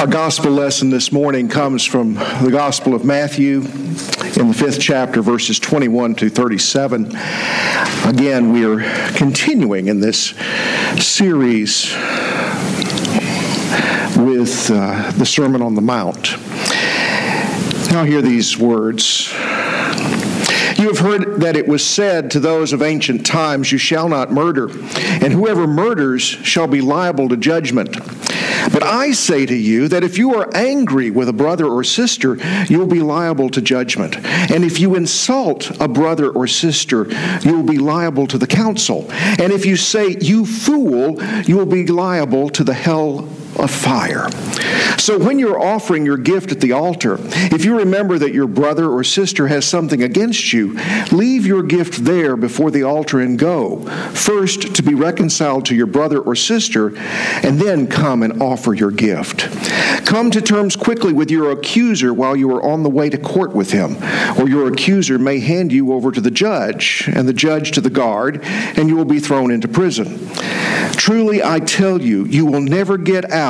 Our gospel lesson this morning comes from the Gospel of Matthew in the fifth chapter, verses 21 to 37. Again, we are continuing in this series with uh, the Sermon on the Mount. Now, hear these words. You have heard that it was said to those of ancient times, You shall not murder, and whoever murders shall be liable to judgment. But I say to you that if you are angry with a brother or sister, you'll be liable to judgment. And if you insult a brother or sister, you'll be liable to the council. And if you say, You fool, you will be liable to the hell of fire. So when you're offering your gift at the altar, if you remember that your brother or sister has something against you, leave your gift there before the altar and go. First to be reconciled to your brother or sister, and then come and offer your gift. Come to terms quickly with your accuser while you are on the way to court with him, or your accuser may hand you over to the judge, and the judge to the guard, and you will be thrown into prison. Truly, I tell you, you will never get out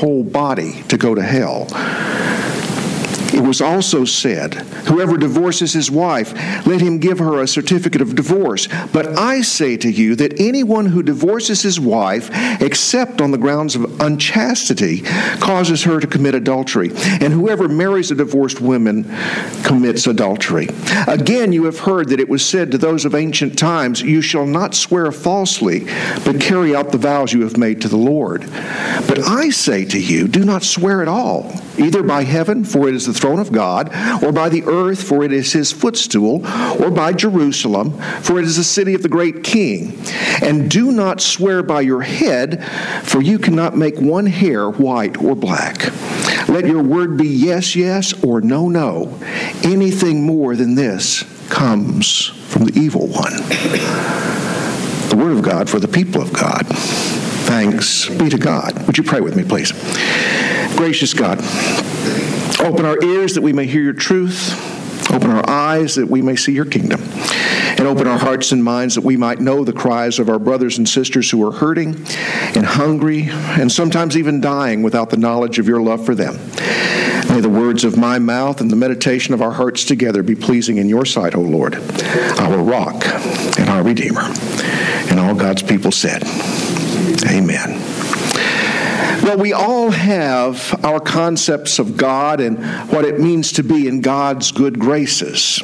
whole body to go to hell. It was also said, Whoever divorces his wife, let him give her a certificate of divorce. But I say to you that anyone who divorces his wife, except on the grounds of unchastity, causes her to commit adultery. And whoever marries a divorced woman commits adultery. Again, you have heard that it was said to those of ancient times, You shall not swear falsely, but carry out the vows you have made to the Lord. But I say to you, do not swear at all, either by heaven, for it is the throne of God, or by the earth, for it is his footstool, or by Jerusalem, for it is the city of the great king. And do not swear by your head, for you cannot make one hair white or black. Let your word be yes, yes, or no, no. Anything more than this comes from the evil one. The word of God for the people of God. Thanks be to God. Would you pray with me, please? Gracious God, Open our ears that we may hear your truth. Open our eyes that we may see your kingdom. And open our hearts and minds that we might know the cries of our brothers and sisters who are hurting and hungry and sometimes even dying without the knowledge of your love for them. May the words of my mouth and the meditation of our hearts together be pleasing in your sight, O Lord, our rock and our Redeemer. And all God's people said, Amen. Well, we all have our concepts of God and what it means to be in God's good graces.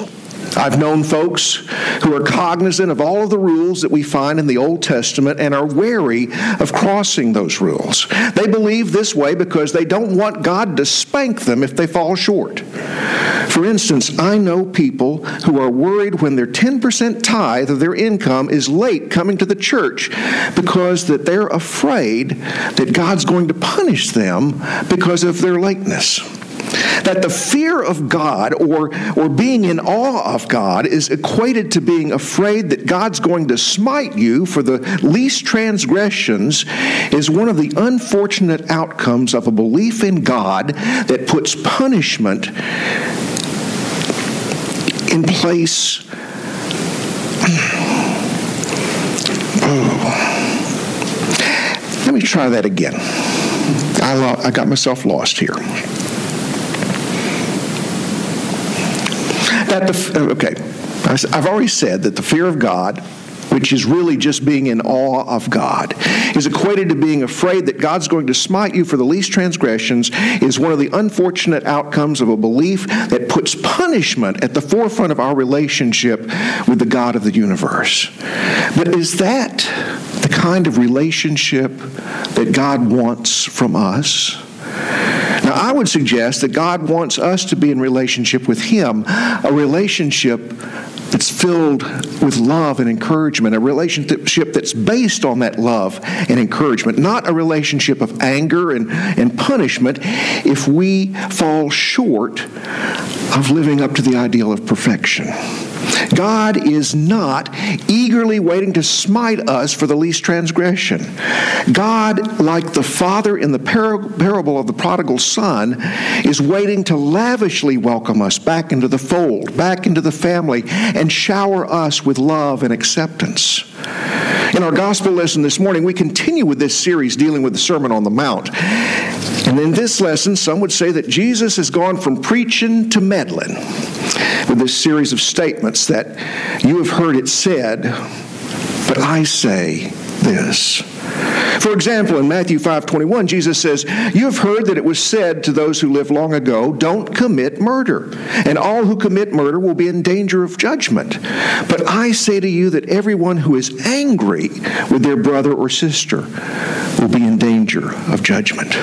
I've known folks who are cognizant of all of the rules that we find in the Old Testament and are wary of crossing those rules. They believe this way because they don't want God to spank them if they fall short. For instance, I know people who are worried when their 10% tithe of their income is late coming to the church because that they're afraid that God's going to punish them because of their lateness. That the fear of God or, or being in awe of God is equated to being afraid that God's going to smite you for the least transgressions is one of the unfortunate outcomes of a belief in God that puts punishment in place. Let me try that again. I, lo- I got myself lost here. That the, uh, okay, I've already said that the fear of God which is really just being in awe of God, is equated to being afraid that God's going to smite you for the least transgressions, is one of the unfortunate outcomes of a belief that puts punishment at the forefront of our relationship with the God of the universe. But is that the kind of relationship that God wants from us? I would suggest that God wants us to be in relationship with Him, a relationship that's filled with love and encouragement, a relationship that's based on that love and encouragement, not a relationship of anger and, and punishment if we fall short of living up to the ideal of perfection. God is not eagerly waiting to smite us for the least transgression. God, like the father in the parable of the prodigal son, is waiting to lavishly welcome us back into the fold, back into the family, and shower us with love and acceptance. In our gospel lesson this morning, we continue with this series dealing with the Sermon on the Mount. And in this lesson, some would say that Jesus has gone from preaching to meddling with this series of statements that you have heard it said, but I say this. For example, in Matthew 5:21, Jesus says, "You have heard that it was said to those who lived long ago, don't commit murder, and all who commit murder will be in danger of judgment. But I say to you that everyone who is angry with their brother or sister will be in danger of judgment."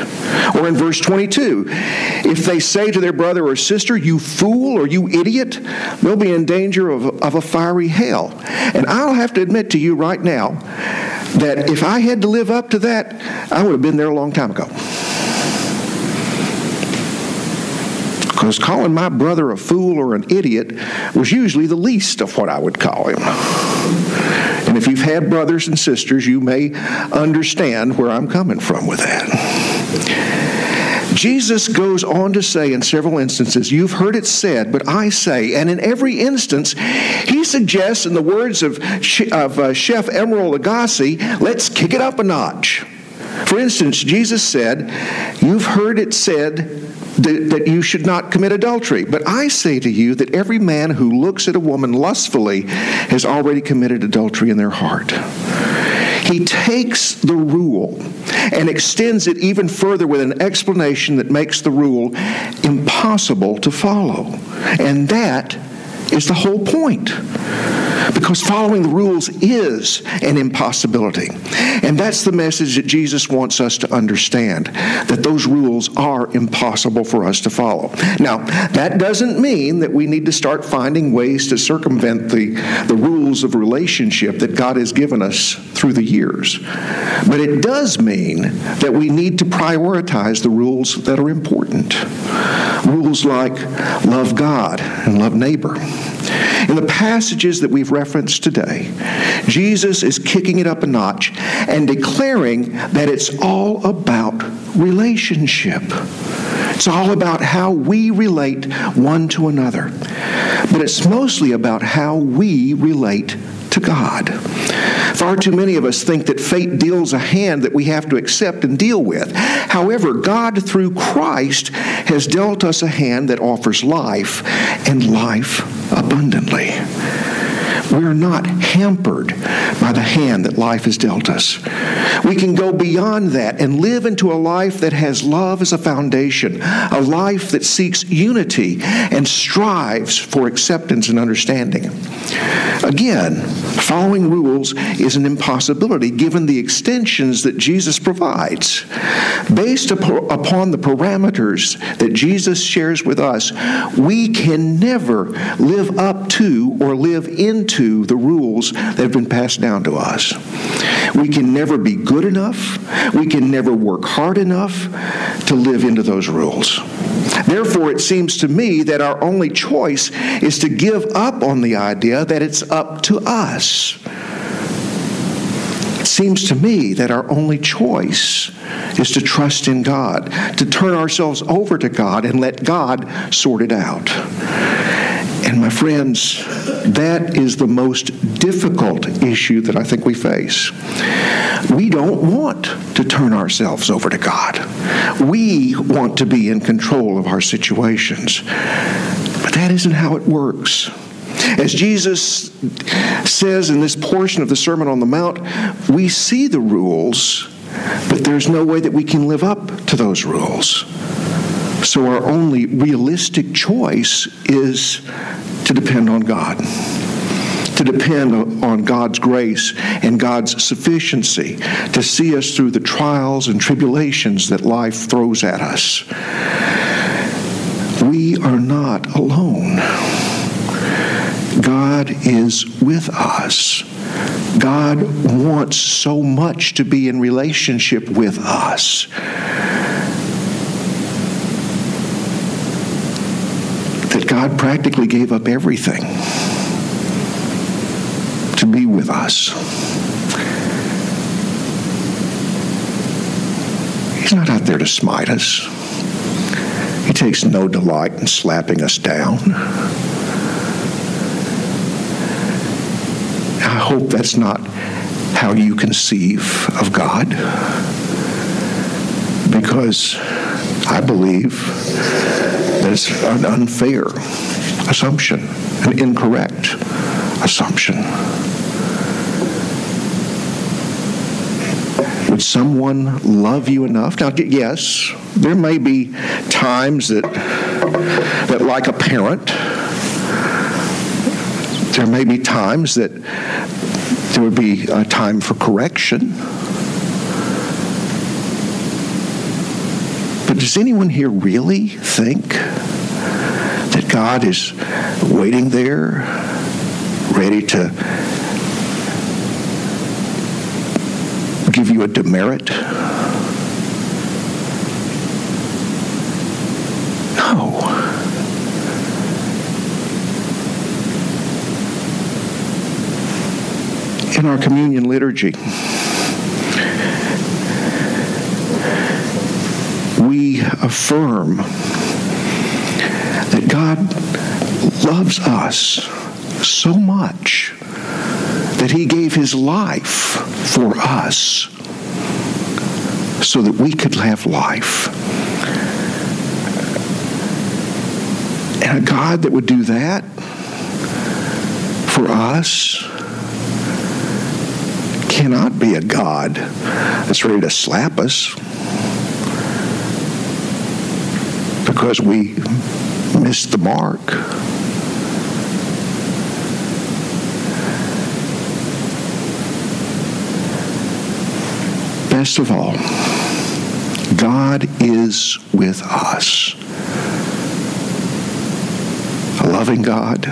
Or in verse 22, if they say to their brother or sister, "You fool" or "You idiot," they'll be in danger of, of a fiery hell. And I'll have to admit to you right now that if I had to live up to that, I would have been there a long time ago. Because calling my brother a fool or an idiot was usually the least of what I would call him. And if you've had brothers and sisters, you may understand where I'm coming from with that. Jesus goes on to say in several instances, You've heard it said, but I say. And in every instance, he suggests, in the words of, of uh, Chef Emeril Lagasse, let's kick it up a notch. For instance, Jesus said, You've heard it said that, that, you should not commit adultery. But I say to you that every man who looks at a woman lustfully has already committed adultery in their heart. He takes the rule and extends it even further with an explanation that makes the rule impossible to follow. And that is the whole point because following the rules is an impossibility. And that's the message that Jesus wants us to understand that those rules are impossible for us to follow. Now, that doesn't mean that we need to start finding ways to circumvent the, the rules of relationship that God has given us through the years. But it does mean that we need to prioritize the rules that are important. Rules like love God and love neighbor. In the passages that we've referenced today, Jesus is kicking it up a notch and declaring that it's all about relationship. It's all about how we relate one to another. But it's mostly about how we relate to God. Far too many of us think that fate deals a hand that we have to accept and deal with. However, God, through Christ, has dealt us a hand that offers life and life abundantly. We're not hampered by the hand that life has dealt us. We can go beyond that and live into a life that has love as a foundation, a life that seeks unity and strives for acceptance and understanding. Again, following rules is an impossibility given the extensions that Jesus provides. Based upon the parameters that Jesus shares with us, we can never live up to or live into the rules that have been passed down to us. We can never be good enough. We can never work hard enough to live into those rules. Therefore, it seems to me that our only choice is to give up on the idea that it's up to us. It seems to me that our only choice is to trust in God, to turn ourselves over to God and let God sort it out. And my friends, that is the most difficult issue that I think we face. We don't want to turn ourselves over to God. We want to be in control of our situations. But that isn't how it works. As Jesus says in this portion of the Sermon on the Mount, we see the rules, but there's no way that we can live up to those rules. So our only realistic choice is to depend on God to depend on God's grace and God's sufficiency to see us through the trials and tribulations that life throws at us. We are not alone. God is with us. God wants so much to be in relationship with us. That God practically gave up everything to be with us. He's not out there to smite us. He takes no delight in slapping us down. Hope that's not how you conceive of God. Because I believe that it's an unfair assumption, an incorrect assumption. Would someone love you enough? Now, yes, there may be times that, that like a parent, there may be times that there would be a time for correction. But does anyone here really think that God is waiting there, ready to give you a demerit? No. In our communion liturgy, we affirm that God loves us so much that he gave his life for us so that we could have life. And a God that would do that for us cannot be a God that's ready to slap us because we missed the mark. Best of all, God is with us. A loving God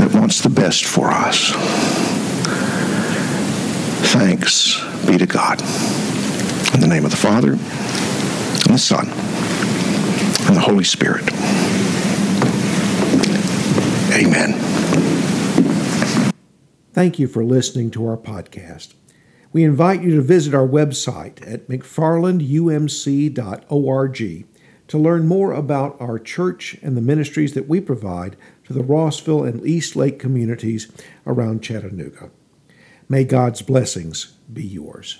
that wants the best for us. Thanks be to God. In the name of the Father, and the Son, and the Holy Spirit. Amen. Thank you for listening to our podcast. We invite you to visit our website at mcfarlandumc.org to learn more about our church and the ministries that we provide to the Rossville and East Lake communities around Chattanooga. May God's blessings be yours.